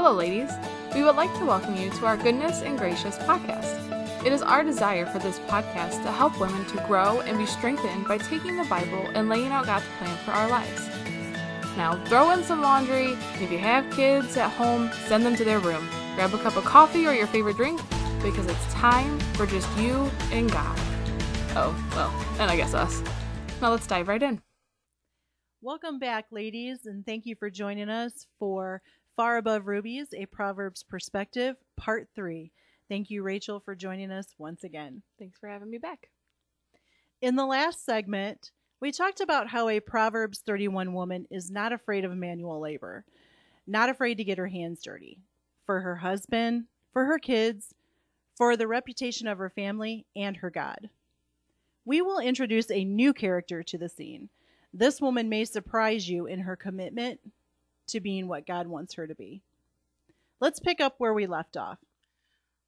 Hello, ladies. We would like to welcome you to our Goodness and Gracious podcast. It is our desire for this podcast to help women to grow and be strengthened by taking the Bible and laying out God's plan for our lives. Now, throw in some laundry, if you have kids at home, send them to their room. Grab a cup of coffee or your favorite drink because it's time for just you and God. Oh, well, and I guess us. Now let's dive right in. Welcome back, ladies, and thank you for joining us for Far Above Rubies, a Proverbs Perspective, Part 3. Thank you, Rachel, for joining us once again. Thanks for having me back. In the last segment, we talked about how a Proverbs 31 woman is not afraid of manual labor, not afraid to get her hands dirty for her husband, for her kids, for the reputation of her family, and her God. We will introduce a new character to the scene. This woman may surprise you in her commitment to being what God wants her to be. Let's pick up where we left off.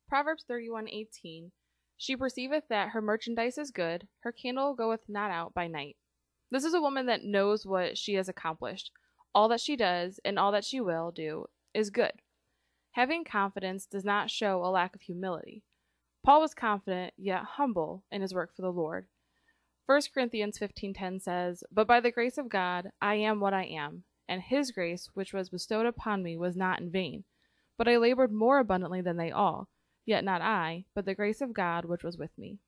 Proverbs 31:18 She perceiveth that her merchandise is good, her candle goeth not out by night. This is a woman that knows what she has accomplished. All that she does and all that she will do is good. Having confidence does not show a lack of humility. Paul was confident yet humble in his work for the Lord. 1 Corinthians 15:10 says, "But by the grace of God I am what I am, and his grace which was bestowed upon me was not in vain, but I labored more abundantly than they all, yet not I, but the grace of God which was with me."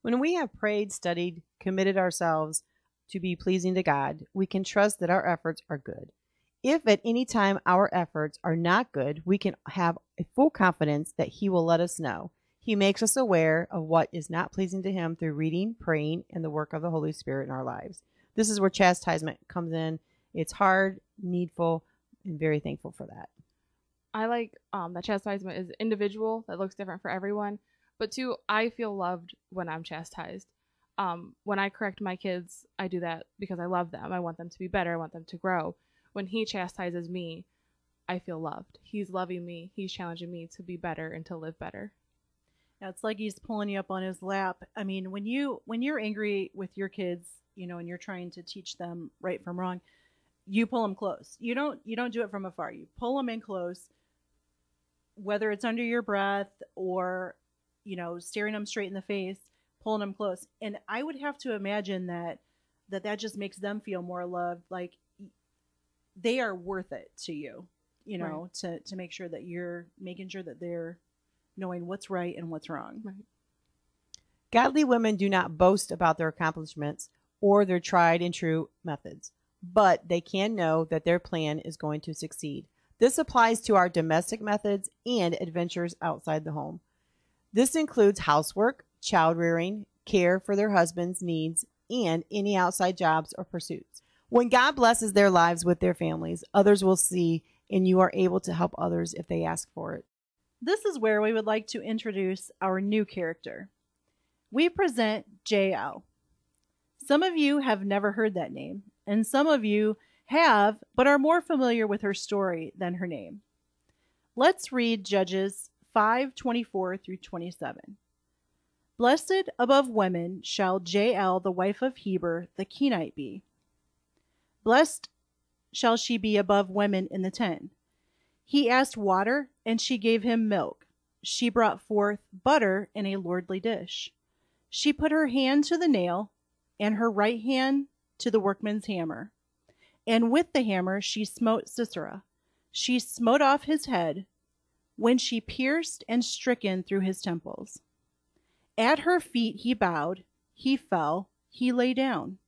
When we have prayed, studied, committed ourselves to be pleasing to God, we can trust that our efforts are good. If at any time our efforts are not good, we can have a full confidence that He will let us know. He makes us aware of what is not pleasing to Him through reading, praying, and the work of the Holy Spirit in our lives. This is where chastisement comes in. It's hard, needful, and very thankful for that. I like um, that chastisement is individual. That looks different for everyone. But two, I feel loved when I'm chastised. Um, when I correct my kids, I do that because I love them. I want them to be better. I want them to grow. When he chastises me, I feel loved. He's loving me. He's challenging me to be better and to live better. Yeah, it's like he's pulling you up on his lap. I mean, when you when you're angry with your kids, you know, and you're trying to teach them right from wrong, you pull them close. You don't you don't do it from afar. You pull them in close, whether it's under your breath or you know staring them straight in the face, pulling them close. And I would have to imagine that that that just makes them feel more loved. Like they are worth it to you. You know, right. to to make sure that you're making sure that they're knowing what's right and what's wrong. Right. Godly women do not boast about their accomplishments or their tried and true methods but they can know that their plan is going to succeed. This applies to our domestic methods and adventures outside the home. This includes housework, child rearing, care for their husband's needs, and any outside jobs or pursuits. When God blesses their lives with their families, others will see, and you are able to help others if they ask for it. This is where we would like to introduce our new character. We present Jael. Some of you have never heard that name, and some of you have, but are more familiar with her story than her name. Let's read Judges 5:24 through 27. Blessed above women shall Jael the wife of Heber the Kenite be. Blessed shall she be above women in the tent. He asked water, and she gave him milk. She brought forth butter in a lordly dish. She put her hand to the nail, and her right hand to the workman's hammer. And with the hammer she smote Sisera. She smote off his head, when she pierced and stricken through his temples. At her feet he bowed, he fell, he lay down.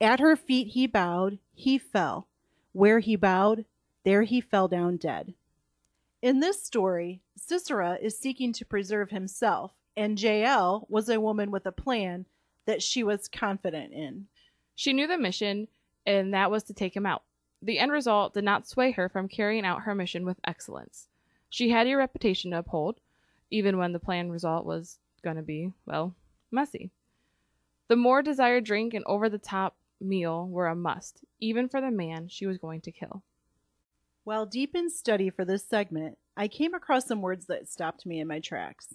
At her feet he bowed, he fell. Where he bowed, there he fell down dead. In this story, Sisera is seeking to preserve himself, and Jael was a woman with a plan that she was confident in. She knew the mission, and that was to take him out. The end result did not sway her from carrying out her mission with excellence. She had a reputation to uphold, even when the planned result was going to be, well, messy. The more desired drink and over the top meal were a must, even for the man she was going to kill. While deep in study for this segment, I came across some words that stopped me in my tracks.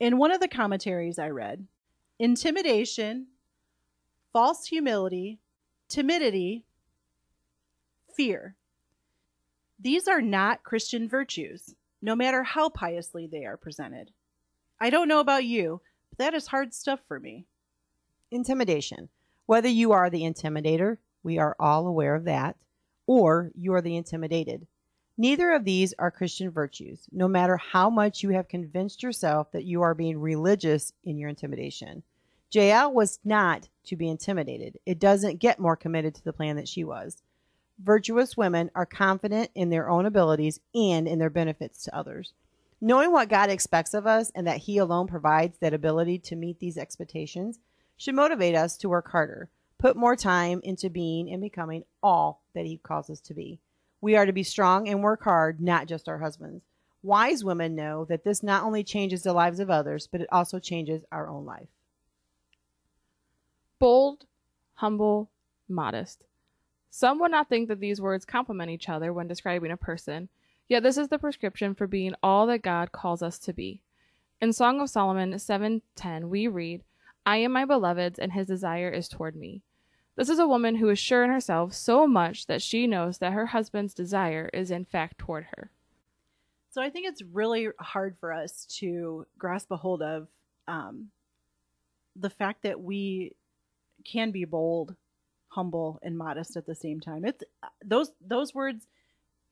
In one of the commentaries I read, intimidation false humility, timidity, fear. These are not Christian virtues, no matter how piously they are presented. I don't know about you, but that is hard stuff for me. Intimidation. Whether you are the intimidator, we are all aware of that, or you are the intimidated. Neither of these are Christian virtues, no matter how much you have convinced yourself that you are being religious in your intimidation. Jael was not to be intimidated. It doesn't get more committed to the plan that she was. Virtuous women are confident in their own abilities and in their benefits to others. Knowing what God expects of us and that He alone provides that ability to meet these expectations should motivate us to work harder, put more time into being and becoming all that He calls us to be. We are to be strong and work hard, not just our husbands. Wise women know that this not only changes the lives of others, but it also changes our own life. Bold, humble, modest. Some would not think that these words complement each other when describing a person, yet this is the prescription for being all that God calls us to be. In Song of Solomon 7:10 we read, "I am my beloved's and his desire is toward me." This is a woman who is sure in herself so much that she knows that her husband's desire is in fact toward her. So I think it's really hard for us to grasp a hold of um, the fact that we can be bold, humble, and modest at the same time. It's those those words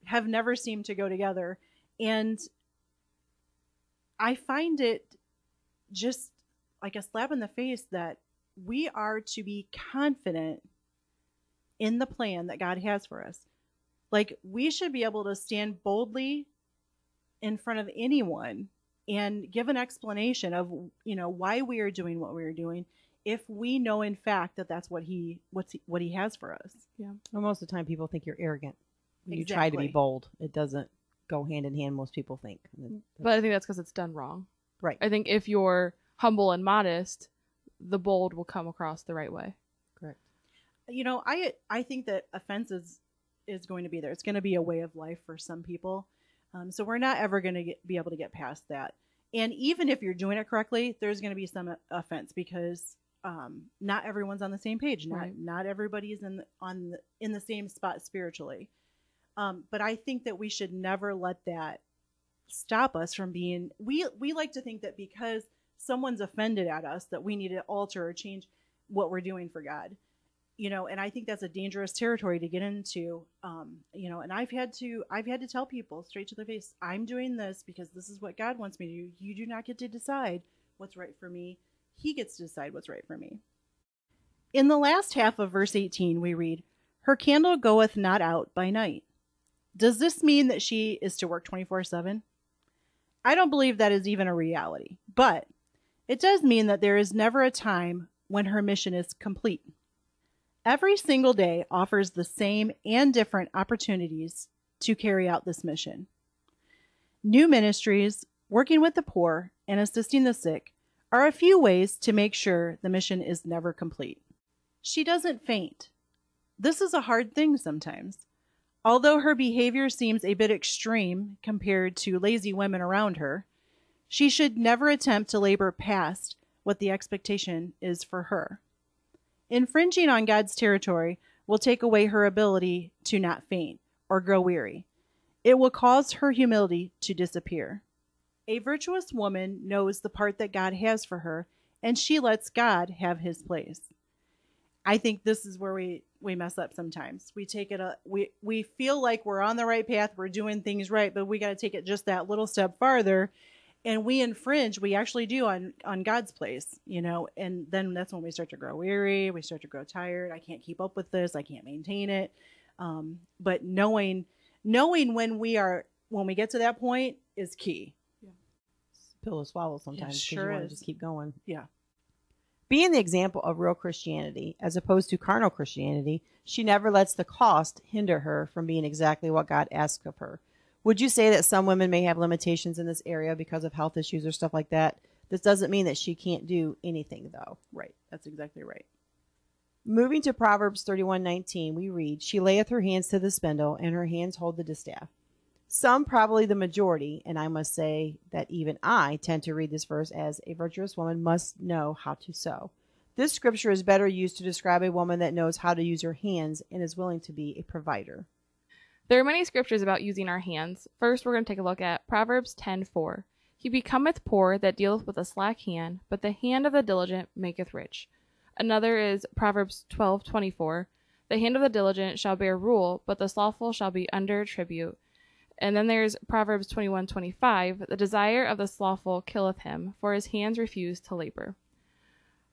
have never seemed to go together, and I find it just like a slap in the face that we are to be confident in the plan that God has for us. Like we should be able to stand boldly in front of anyone and give an explanation of you know why we are doing what we are doing if we know in fact that that's what he what's he, what he has for us. Yeah. Well, most of the time, people think you're arrogant. When you try to be bold, it doesn't go hand in hand. Most people think. But I think that's because it's done wrong. Right. I think if you're humble and modest, the bold will come across the right way. Correct. You know, I I think that offense is is going to be there. It's going to be a way of life for some people. Um, so we're not ever going to be able to get past that. And even if you're doing it correctly, there's going to be some offense because um, not everyone's on the same page. Not Right. not everybody is in the, on the, in the same spot spiritually. Um, but I think that we should never let that stop us from being. We we like to think that because someone's offended at us that we need to alter or change what we're doing for God. You know, and I think that's a dangerous territory to get into. Um, you know, and I've had to I've had to tell people straight to their face, I'm doing this because this is what God wants me to do. You do not get to decide what's right for me. He gets to decide what's right for me. In the last half of verse 18, we read, Her candle goeth not out by night. Does this mean that she is to work 24 7? I don't believe that is even a reality, but it does mean that there is never a time when her mission is complete. Every single day offers the same and different opportunities to carry out this mission. New ministries, working with the poor, and assisting the sick are a few ways to make sure the mission is never complete. She doesn't faint. This is a hard thing sometimes. Although her behavior seems a bit extreme compared to lazy women around her, she should never attempt to labor past what the expectation is for her. Infringing on God's territory will take away her ability to not faint or grow weary. It will cause her humility to disappear. A virtuous woman knows the part that God has for her, and she lets God have his place. I think this is where we we mess up sometimes. We take it a we we feel like we're on the right path, we're doing things right, but we got to take it just that little step farther and we infringe, we actually do on on God's place, you know, and then that's when we start to grow weary, we start to grow tired. I can't keep up with this, I can't maintain it. Um, but knowing knowing when we are when we get to that point is key. Pill to swallow sometimes because sure you want to is. just keep going. Yeah. Being the example of real Christianity as opposed to carnal Christianity, she never lets the cost hinder her from being exactly what God asks of her. Would you say that some women may have limitations in this area because of health issues or stuff like that? This doesn't mean that she can't do anything though. Right. That's exactly right. Moving to Proverbs 31:19, we read, "She layeth her hands to the spindle, and her hands hold the distaff." Some, probably the majority, and I must say that even I tend to read this verse as a virtuous woman must know how to sew. This scripture is better used to describe a woman that knows how to use her hands and is willing to be a provider. There are many scriptures about using our hands. First, we're going to take a look at Proverbs 10:4. He becometh poor that dealeth with a slack hand, but the hand of the diligent maketh rich. Another is Proverbs 12:24. The hand of the diligent shall bear rule, but the slothful shall be under tribute. And then there's Proverbs 21:25. The desire of the slothful killeth him, for his hands refuse to labor.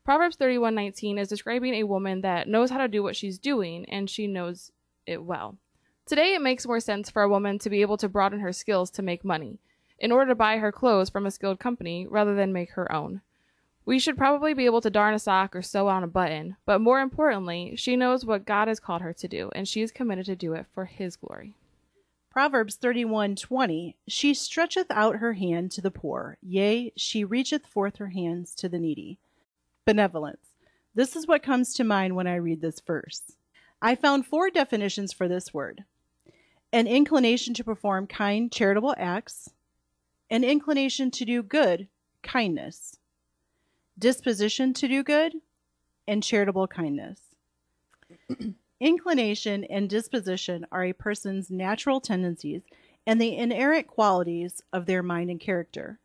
Proverbs 31:19 is describing a woman that knows how to do what she's doing and she knows it well. Today it makes more sense for a woman to be able to broaden her skills to make money in order to buy her clothes from a skilled company rather than make her own. We should probably be able to darn a sock or sew on a button, but more importantly, she knows what God has called her to do and she is committed to do it for his glory. Proverbs 31:20 She stretcheth out her hand to the poor, yea, she reacheth forth her hands to the needy. Benevolence. This is what comes to mind when I read this verse. I found four definitions for this word. An inclination to perform kind charitable acts, an inclination to do good, kindness, disposition to do good, and charitable kindness. Inclination and disposition are a person's natural tendencies and the inherent qualities of their mind and character.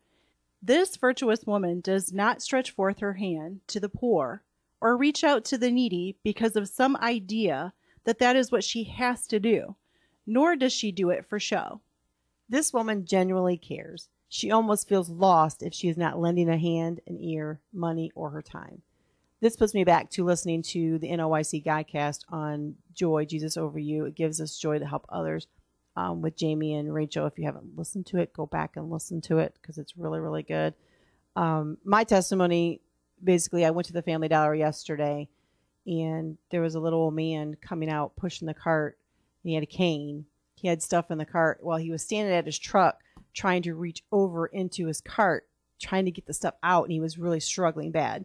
This virtuous woman does not stretch forth her hand to the poor or reach out to the needy because of some idea that that is what she has to do, nor does she do it for show. This woman genuinely cares. She almost feels lost if she is not lending a hand, an ear, money, or her time. This puts me back to listening to the NOYC Godcast on joy, Jesus over you. It gives us joy to help others um, with Jamie and Rachel. If you haven't listened to it, go back and listen to it because it's really, really good. Um, my testimony basically, I went to the Family Dollar yesterday and there was a little old man coming out pushing the cart. And he had a cane. He had stuff in the cart while he was standing at his truck trying to reach over into his cart, trying to get the stuff out, and he was really struggling bad.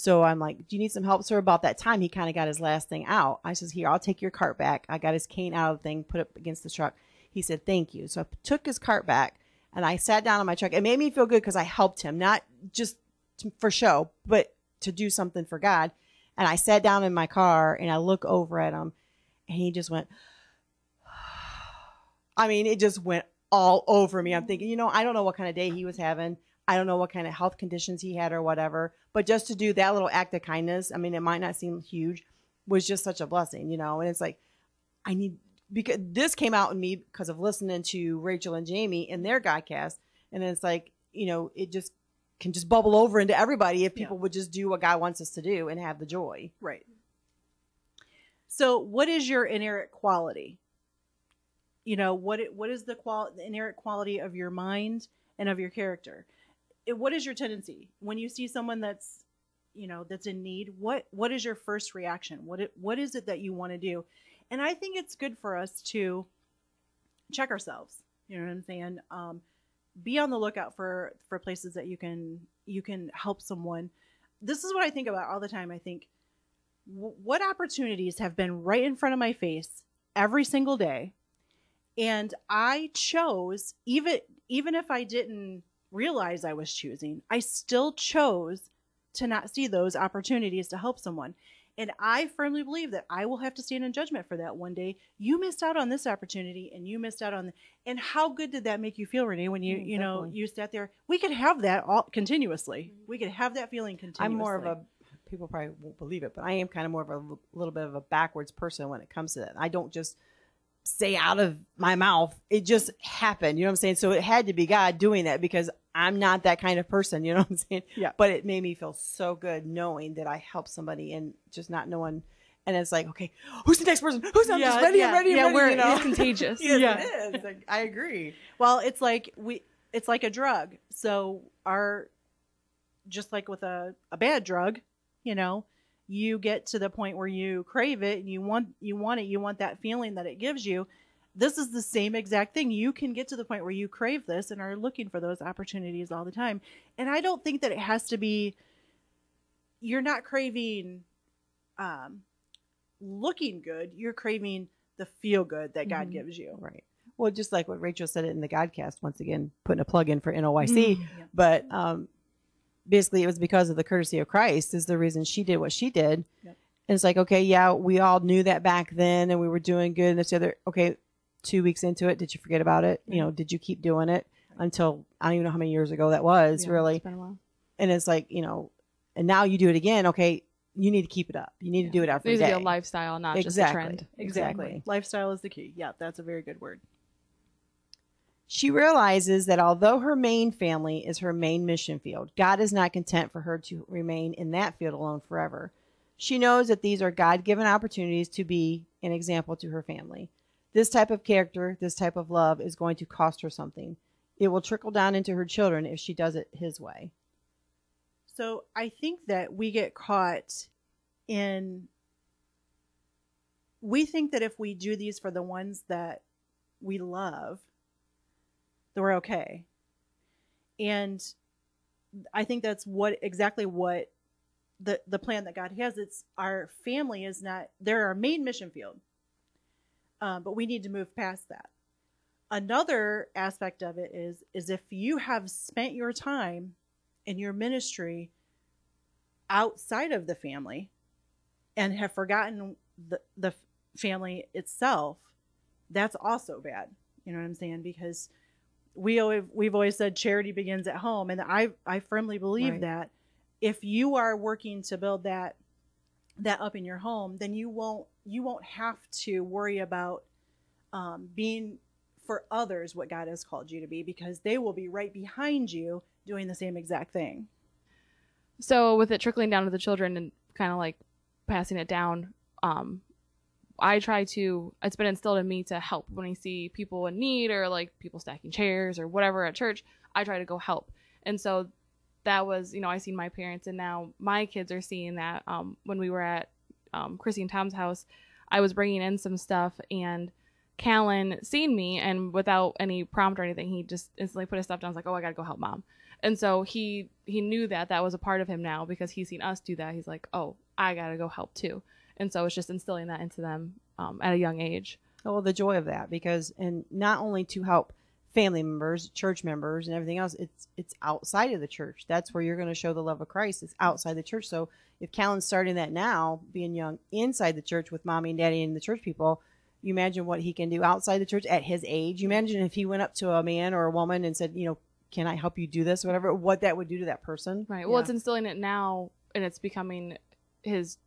So I'm like, Do you need some help, sir? About that time, he kind of got his last thing out. I says, Here, I'll take your cart back. I got his cane out of the thing, put it against the truck. He said, Thank you. So I took his cart back and I sat down on my truck. It made me feel good because I helped him, not just to, for show, but to do something for God. And I sat down in my car and I look over at him and he just went, I mean, it just went all over me. I'm thinking, you know, I don't know what kind of day he was having. I don't know what kind of health conditions he had or whatever. But just to do that little act of kindness, I mean, it might not seem huge, was just such a blessing, you know. And it's like, I need because this came out in me because of listening to Rachel and Jamie in their Godcast, and it's like, you know, it just can just bubble over into everybody if people Yeah. would just do what God wants us to do and have the joy. Right. So, what is your inherent quality? You know, what it, what is the qual the inherent quality of your mind and of your character? What is your tendency when you see someone that's, you know, that's in need? What what is your first reaction? What it, what is it that you want to do? And I think it's good for us to check ourselves. You know what I'm saying? Um, be on the lookout for for places that you can you can help someone. This is what I think about all the time. I think what opportunities have been right in front of my face every single day and i chose even even if i didn't realize i was choosing i still chose to not see those opportunities to help someone. And i firmly believe that i will have to stand in judgment for that one day. You missed out on this opportunity and you missed out on th- and how good did that make you feel renee when you Mm, you know definitely. you sat there? We could have that all continuously. We could have that feeling continuously I'm more of a people probably won't believe it, but I am kind of more of a little bit of a backwards person when it comes to that. I don't just say out of my mouth. It just happened. You know what I'm saying? So it had to be God doing that because I'm not that kind of person. You know what I'm saying? Yeah. But it made me feel so good knowing that I helped somebody and just not knowing. And it's like, okay, who's the next person? Who's I'm Yeah, just ready yeah, and ready and yeah, ready. we're- you know? It's contagious. Yes, Yeah. it is. Like, I agree. Well, it's like we it's like a drug. So our just like with a, a bad drug, you know, you get to the point where you crave it and you want you want it, you want that feeling that it gives you. This is the same exact thing. You can get to the point where you crave this and are looking for those opportunities all the time. And I don't think that it has to be you're not craving um looking good, you're craving the feel good that God Mhm. gives you. Right. Well, just like what Rachel said it in the Godcast, once again, putting a plug in for NOYC. Yeah. but um, basically it was because of the courtesy of Christ is the reason she did what she did. Yep. And it's like, okay, yeah, we all knew that back then and we were doing good and this other, okay, two weeks into it, did you forget about it? You know, did you keep doing it until I don't even know how many years ago that was Yeah, really? it's been a while. And it's like you know, and now you do it again. Okay, you need to keep it up. You need to do it It every needs to be a lifestyle, not just a trend. Exactly. trend. Exactly. Lifestyle is the key. Yeah, that's a very good word. She realizes that although her main family is her main mission field, God is not content for her to remain in that field alone forever. She knows that these are God given opportunities to be an example to her family. This type of character, this type of love is going to cost her something. It will trickle down into her children if she does it his way. So I think that we get caught in. We think that if we do these for the ones that we love, that we're okay. And I think that's what exactly what the the plan that God has. It's our family is not they're our main mission field, um, but we need to move past that. Another aspect of it is is if you have spent your time in your ministry outside of the family and have forgotten the the family itself, that's also bad. You know what I'm saying? Because we always, we've always said charity begins at home, and I I firmly believe Right. that if you are working to build that that up in your home, then you won't you won't have to worry about um, being for others what God has called you to be because they will be right behind you doing the same exact thing. So with it trickling down to the children and kind of like passing it down, um, I try to. It's been instilled in me to help when I see people in need or like people stacking chairs or whatever at church. I try to go help, and so that was you know I seen my parents and now my kids are seeing that. Um, when we were at um, Chrissy and Tom's house, I was bringing in some stuff and. Callan seen me and without any prompt or anything, he just instantly put his stuff down. I was like, "Oh, I gotta go help mom." and so he he knew that that was a part of him now because he's seen us do that he's like oh i gotta go help too and so it's just instilling that into them um, at a young age Oh, the joy of that because and not only to help family members, church members and everything else, it's it's outside of the church. That's where you're going to show the love of Christ. It's outside the church. So if Callan's starting that now, being young inside the church with mommy and daddy and the church people, you imagine what he can do outside the church at his age. You imagine if he went up to a man or a woman and said, you know, can I help you do this, whatever, what that would do to that person. right well Yeah. it's instilling it now and it's becoming his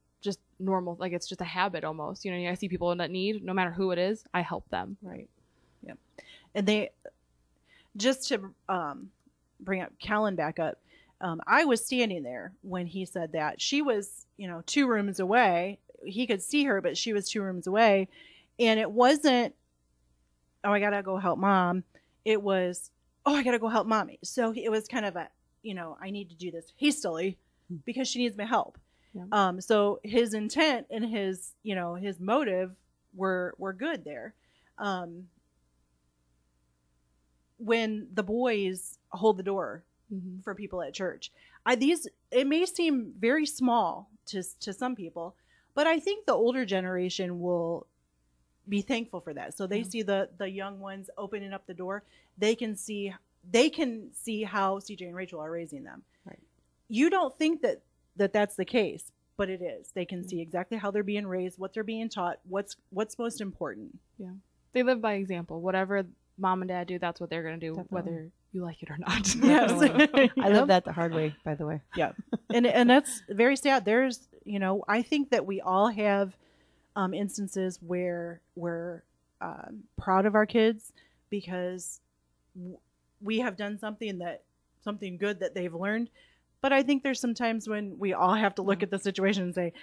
normal like it's just a habit almost you know i see people in that need no matter who it is i help them right. Yeah. And they just to um, bring up Callan back up. Um, I was standing there when he said that. She was, you know, two rooms away. He could see her, but she was two rooms away, and it wasn't. Oh, I gotta go help mom. It was, oh, I gotta go help mommy. So it was kind of a, you know, I need to do this hastily because she needs my help. Yeah. Um, so his intent and his, you know, his motive were were good there. Um, when the boys hold the door mm-hmm. for people at church. I these it may seem very small to to some people, but I think the older generation will be thankful for that. So they Yeah. see the the young ones opening up the door, they can see they can see how CJ and Rachel are raising them. Right. You don't think that that that's the case, but it is. They can see exactly how they're being raised, what they're being taught, what's what's most important. Yeah. They live by example whatever mom and dad do that's what they're gonna do Definitely. whether you like it or not Yes. I Yep. lived that the hard way, by the way. Yeah. And and that's very sad. There's, you know, I think that we all have um, instances where we're um, proud of our kids because w- we have done something that something good that they've learned. But I think there's some times when we all have to look Yeah. at the situation and say,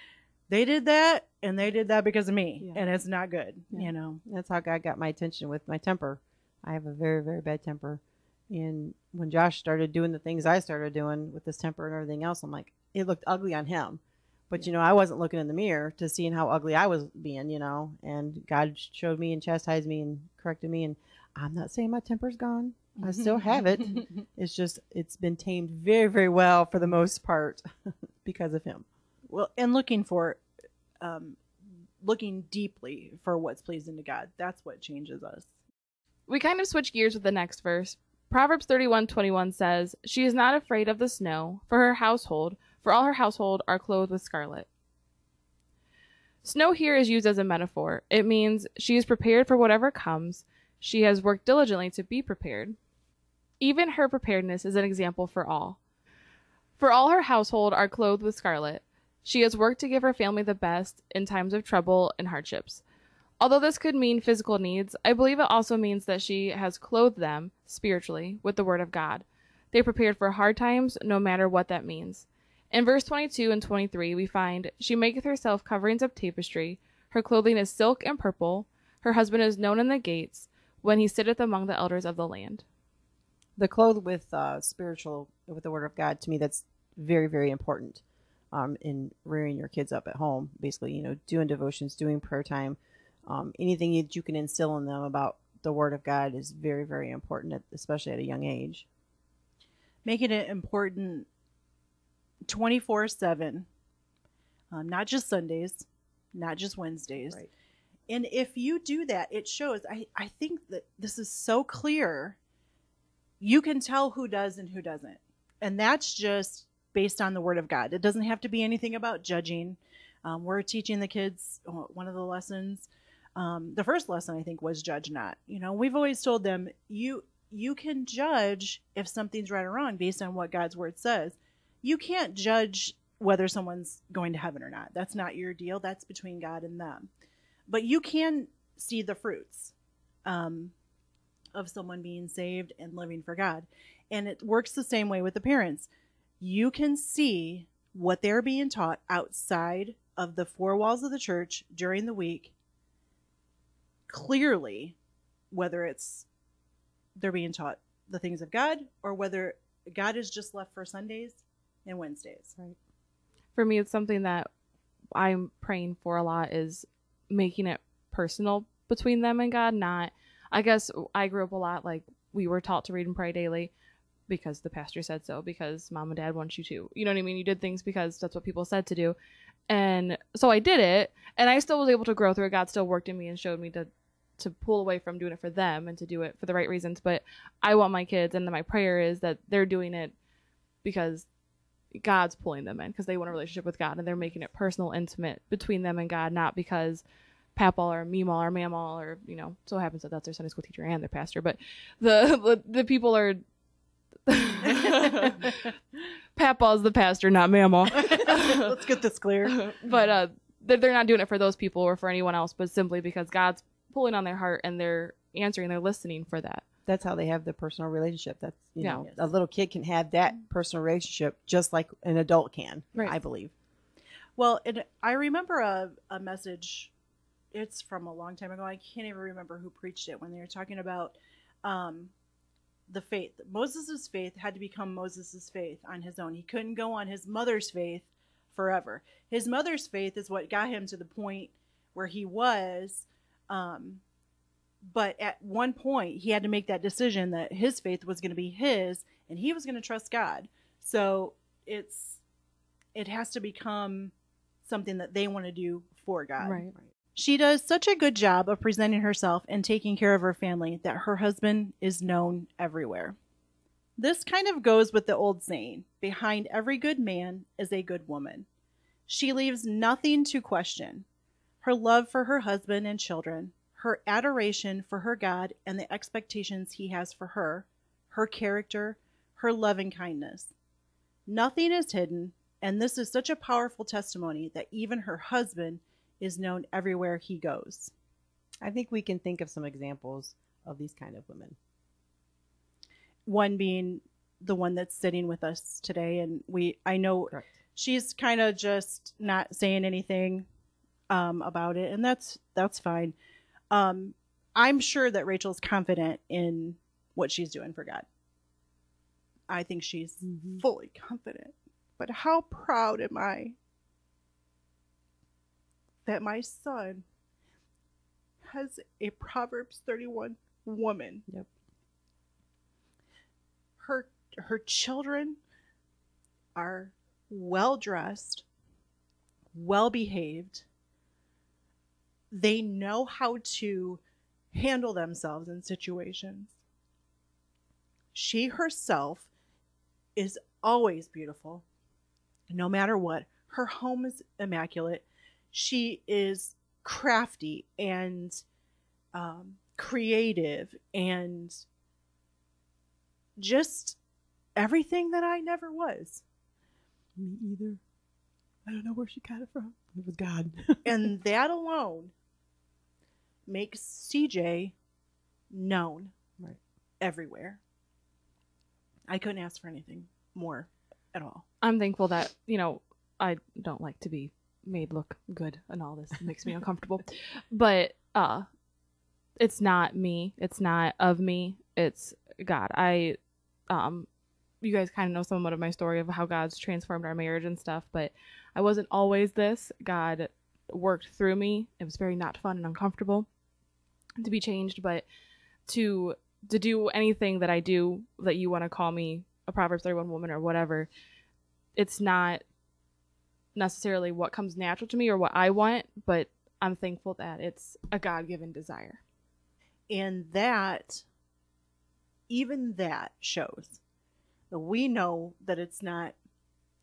they did that and they did that because of me, Yeah. and it's not good. Yeah. You know, That's how God got my attention with my temper. I have a very, very bad temper. And when Josh started doing the things I started doing with this temper and everything else, I'm like, it looked ugly on him. But, you know, I wasn't looking in the mirror to seeing how ugly I was being, you know. And God showed me and chastised me and corrected me. And I'm not saying my temper's gone. I still have it. It's just, it's been tamed very, very well for the most part because of him. well and looking for um looking deeply for what's pleasing to god that's what changes us we kind of switch gears with the next verse. Proverbs 31:21 says, "She is not afraid of the snow, for her household, for all her household are clothed with scarlet." Snow here is used as a metaphor. It means she is prepared for whatever comes. She has worked diligently to be prepared. Even her preparedness is an example for all. For all her household are clothed with scarlet. She has worked to give her family the best in times of trouble and hardships. Although this could mean physical needs, I believe it also means that she has clothed them, spiritually, with the Word of God. They prepared for hard times, no matter what that means. In verse 22 and 23, we find, She maketh herself coverings of tapestry. Her clothing is silk and purple. Her husband is known in the gates, when he sitteth among the elders of the land. The clothed with uh, spiritual, with the Word of God, to me, that's very, very important um, in rearing your kids up at home. Basically, you know, doing devotions, doing prayer time, um, anything that you can instill in them about the Word of God is very, very important, especially at a young age. Making it important 24 7, um, not just Sundays, not just Wednesdays. Right. And if you do that, it shows. I, I think that this is so clear. You can tell who does and who doesn't. And that's just based on the Word of God. It doesn't have to be anything about judging. Um, we're teaching the kids uh, one of the lessons. Um, the first lesson I think was judge not. You know, we've always told them you you can judge if something's right or wrong based on what God's word says. You can't judge whether someone's going to heaven or not. That's not your deal. That's between God and them. But you can see the fruits um, of someone being saved and living for God. And it works the same way with the parents. You can see what they're being taught outside of the four walls of the church during the week clearly, whether it's they're being taught the things of God or whether God is just left for Sundays and Wednesdays. Right. For me, it's something that I'm praying for a lot is making it personal between them and God. Not, I guess I grew up a lot like we were taught to read and pray daily because the pastor said so, because mom and dad want you to. You know what I mean? You did things because that's what people said to do. And so I did it, and I still was able to grow through it. God still worked in me and showed me to to pull away from doing it for them and to do it for the right reasons. But I want my kids, and my prayer is that they're doing it because God's pulling them in because they want a relationship with God and they're making it personal, intimate between them and God, not because Papa or Meemaw or Mamaw or you know, so it happens that that's their Sunday school teacher and their pastor, but the the, the people are. Papa's the pastor, not Mamaw. Let's get this clear. but uh, they're they're not doing it for those people or for anyone else, but simply because God's pulling on their heart and they're answering, they're listening for that. That's how they have the personal relationship. That's you Yeah. know, a little kid can have that personal relationship just like an adult can. Right. I believe. Well, and I remember a, a message. It's from a long time ago. I can't even remember who preached it when they were talking about um, the faith. Moses' faith had to become Moses' faith on his own. He couldn't go on his mother's faith forever. His mother's faith is what got him to the point where he was. Um, but at one point, he had to make that decision that his faith was going to be his and he was going to trust God. So it's it has to become something that they want to do for God. Right. She does such a good job of presenting herself and taking care of her family that her husband is known everywhere. This kind of goes with the old saying behind every good man is a good woman. She leaves nothing to question her love for her husband and children, her adoration for her God and the expectations he has for her, her character, her loving kindness. Nothing is hidden, and this is such a powerful testimony that even her husband is known everywhere he goes. I think we can think of some examples of these kind of women. One being the one that's sitting with us today, and we I know Correct. she's kind of just not saying anything um, about it, and that's that's fine. Um, I'm sure that Rachel's confident in what she's doing for God. I think she's fully confident. But how proud am I that my son has a Proverbs 31 woman. Yep. Her her children are well dressed, well behaved. They know how to handle themselves in situations. She herself is always beautiful, no matter what. Her home is immaculate. She is crafty and um, creative and just everything that I never was. Me either. I don't know where she got it from. It was God. and that alone makes CJ known Right. everywhere. I couldn't ask for anything more at all. I'm thankful that, you know, I don't like to be made look good and all this makes me uncomfortable. But uh it's not me. It's not of me. It's God. I um you guys kind of know somewhat of my story of how God's transformed our marriage and stuff, but I wasn't always this. God worked through me. It was very not fun and uncomfortable to be changed, but to to do anything that I do that you want to call me a Proverbs 31 woman or whatever, it's not necessarily what comes natural to me or what I want, but I'm thankful that it's a God given desire. And that, even that shows that we know that it's not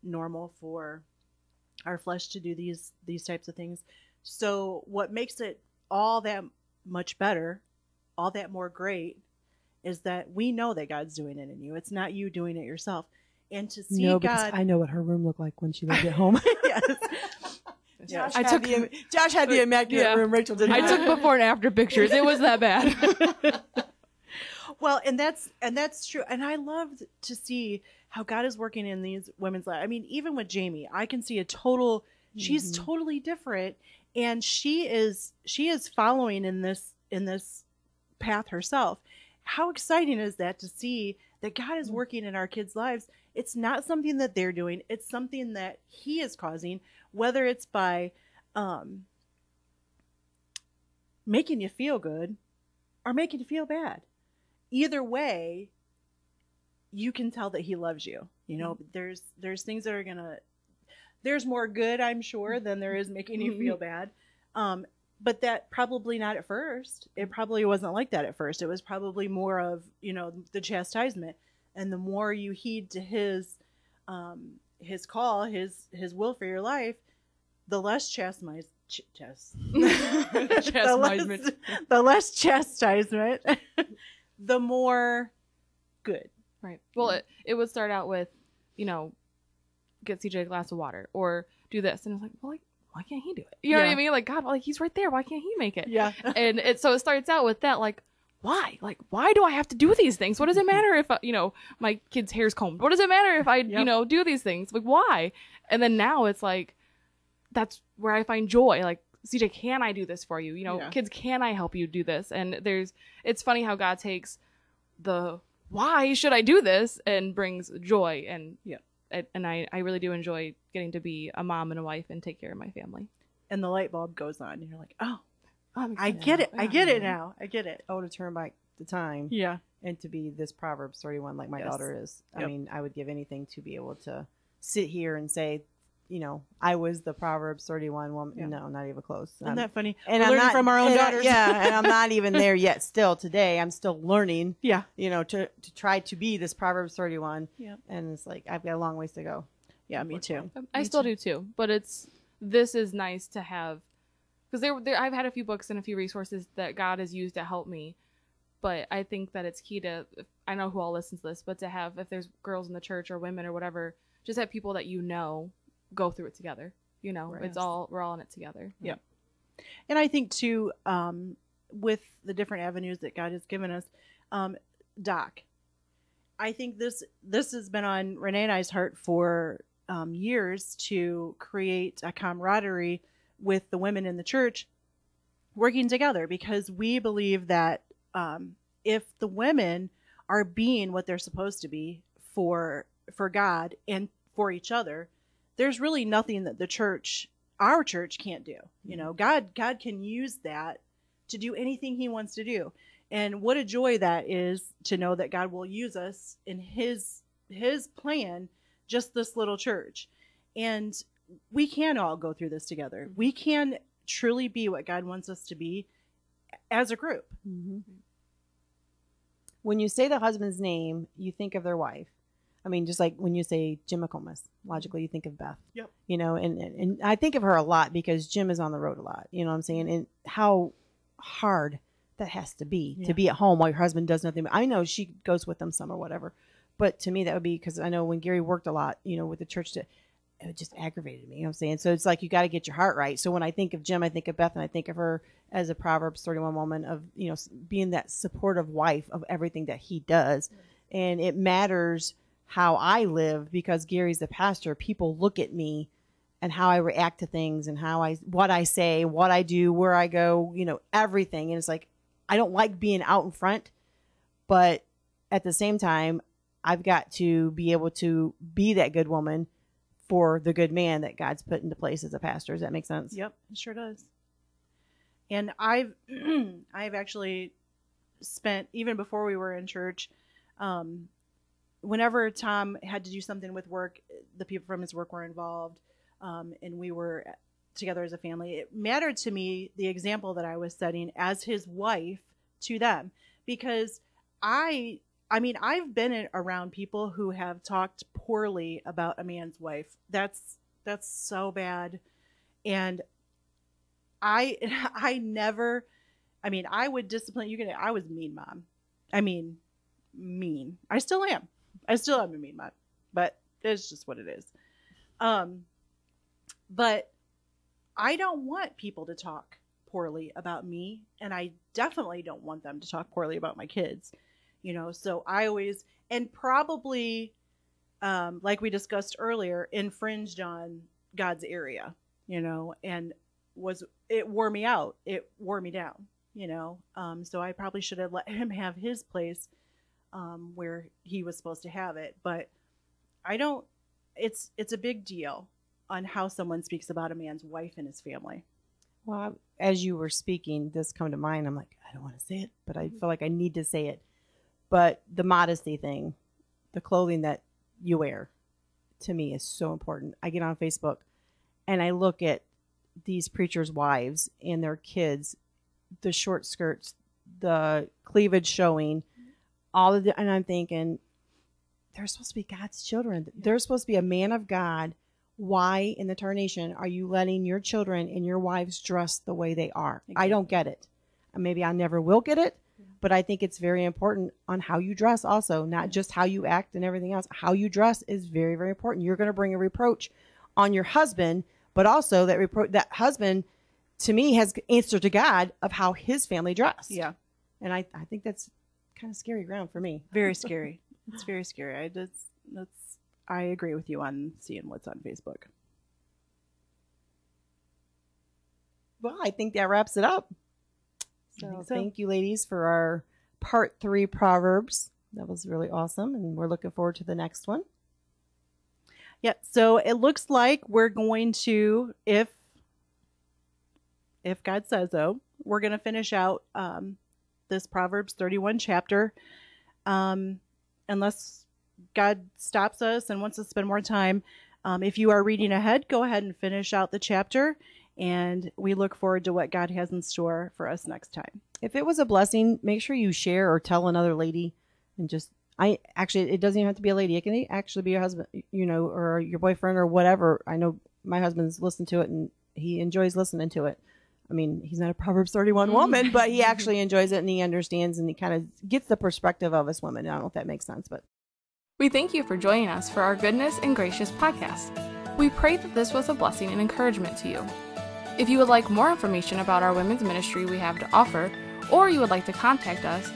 normal for our flesh to do these these types of things. So what makes it all that much better, all that more great, is that we know that God's doing it in you. It's not you doing it yourself. And to see no, because God, I know what her room looked like when she lived at home. yes, Josh, I had took- the, Josh had the immaculate Yeah. room. Rachel didn't. I took before and after pictures. It was that bad. well, and that's and that's true. And I loved to see how God is working in these women's lives. I mean, even with Jamie, I can see a total. She's Mhm. totally different, and she is she is following in this in this path herself. How exciting is that to see that God is working in our kids' lives? It's not something that they're doing; it's something that He is causing, whether it's by um, making you feel good or making you feel bad. Either way, you can tell that he loves you. You know, there's there's things that are gonna there's more good, I'm sure, than there is making you feel bad. Um, but that probably not at first. It probably wasn't like that at first. It was probably more of you know the chastisement, and the more you heed to his um, his call, his his will for your life, the less chastisement. Ch- chas- the, less, the less chastisement, the more good. Right. Well, it, it would start out with, you know, get CJ a glass of water or do this. And it's like, well, like, why can't he do it? You know what I mean? Like, God, like, he's right there. Why can't he make it? Yeah. and it, so it starts out with that, like, why? Like, why do I have to do these things? What does it matter if, you know, my kid's hair's combed? What does it matter if I, you know, do these things? Like, why? And then now it's like, that's where I find joy. Like, CJ, can I do this for you? You know, Yeah. kids, can I help you do this? And there's, it's funny how God takes the why should I do this and brings joy and yeah, and, and I, I really do enjoy getting to be a mom and a wife and take care of my family. And the light bulb goes on, and you're like, oh, I'm I get it. I get it mm-hmm. now. I get it. Oh, to turn back the time Yeah. and to be this Proverbs 31 like my Yes. daughter is. I mean, I would give anything to be able to sit here and say, you know, I was the Proverbs 31 woman. Yeah. No, not even close. Isn't I'm- that funny? and We're I'm learning not, from our own and I- daughters. yeah, and I'm not even there yet. Still today, I'm still learning. Yeah. You know, to to try to be this Proverbs 31. Yeah. And it's like I've got a long ways to go. Yeah, me too. I Me still too. do too, but it's this is nice to have because there, there I've had a few books and a few resources that God has used to help me, but I think that it's key to I know who all listens to this, but to have if there's girls in the church or women or whatever, just have people that you know go through it together. You know, Right. it's all we're all in it together. Yeah. And I think too, um, with the different avenues that God has given us, um, Doc, I think this this has been on Renee and I's heart for um, years to create a camaraderie with the women in the church working together because we believe that um, if the women are being what they're supposed to be for for God and for each other, there's really nothing that the church our church can't do. You know, God God can use that to do anything he wants to do. And what a joy that is to know that God will use us in his his plan just this little church. And we can all go through this together. We can truly be what God wants us to be as a group. Mm-hmm. When you say the husband's name, you think of their wife. I mean, just like when you say Jim McComas, logically you think of Beth. Yep. You know, and, and and I think of her a lot because Jim is on the road a lot. You know what I'm saying? And how hard that has to be Yeah. to be at home while your husband does nothing. I know she goes with them some or whatever, but to me that would be because I know when Gary worked a lot, you know, with the church, to, it just aggravated me. You know I'm saying? So it's like you got to get your heart right. So when I think of Jim, I think of Beth, and I think of her as a Proverbs 31 woman of you know being that supportive wife of everything that he does, and it matters how I live because Gary's the pastor. People look at me and how I react to things and how I what I say, what I do, where I go, you know, everything. And it's like I don't like being out in front, but at the same time, I've got to be able to be that good woman for the good man that God's put into place as a pastor. Does that make sense? Yep, it sure does. And I've I've actually spent even before we were in church, um, whenever Tom had to do something with work, the people from his work were involved, um, and we were together as a family. It mattered to me the example that I was setting as his wife to them because I I mean I've been around people who have talked poorly about a man's wife. That's that's so bad and I I never I mean I would discipline you can I was mean mom. I mean mean. I still am. I still am a mean mom. But it's just what it is. Um but I don't want people to talk poorly about me and I definitely don't want them to talk poorly about my kids. You know, so I always and probably um like we discussed earlier infringed on God's area, you know, and was it wore me out. It wore me down, you know. Um, so I probably should have let him have his place um, where he was supposed to have it. But I don't. It's it's a big deal on how someone speaks about a man's wife and his family. Well, as you were speaking, this come to mind. I'm like, I don't want to say it, but I feel like I need to say it. But the modesty thing, the clothing that you wear, to me is so important. I get on Facebook and I look at these preachers' wives and their kids, the short skirts, the cleavage showing, all of the, and I'm thinking, they're supposed to be God's children. They're supposed to be a man of God. Why in the tarnation are you letting your children and your wives dress the way they are? I don't get it. Maybe I never will get it, but I think it's very important on how you dress also, not mm-hmm. just how you act and everything else. How you dress is very, very important. You're going to bring a reproach on your husband, but also that repro- that husband to me has answered to God of how his family dressed. Yeah, And I, I think that's kind of scary ground for me. very scary. it's very scary. I just that's I agree with you on seeing what's on Facebook. Well, I think that wraps it up. So, so. thank you, ladies, for our part three Proverbs. That was really awesome, and we're looking forward to the next one. Yeah, so it looks like we're going to, if if God says so, we're going to finish out um, this Proverbs 31 chapter, um, unless God stops us and wants to spend more time. Um, if you are reading ahead, go ahead and finish out the chapter, and we look forward to what God has in store for us next time. If it was a blessing, make sure you share or tell another lady, and just I actually it doesn't even have to be a lady. It can actually be your husband, you know, or your boyfriend or whatever. I know my husband's listened to it and he enjoys listening to it. I mean, he's not a Proverbs 31 mm. woman, but he actually enjoys it and he understands and he kind of gets the perspective of us women. I don't know if that makes sense, but We thank you for joining us for our Goodness and Gracious podcast. We pray that this was a blessing and encouragement to you. If you would like more information about our women's ministry we have to offer, or you would like to contact us,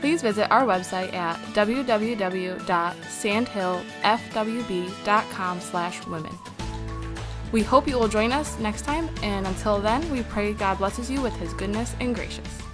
please visit our website at www.sandhillfwb.com slash women. We hope you will join us next time, and until then, we pray God blesses you with his goodness and gracious.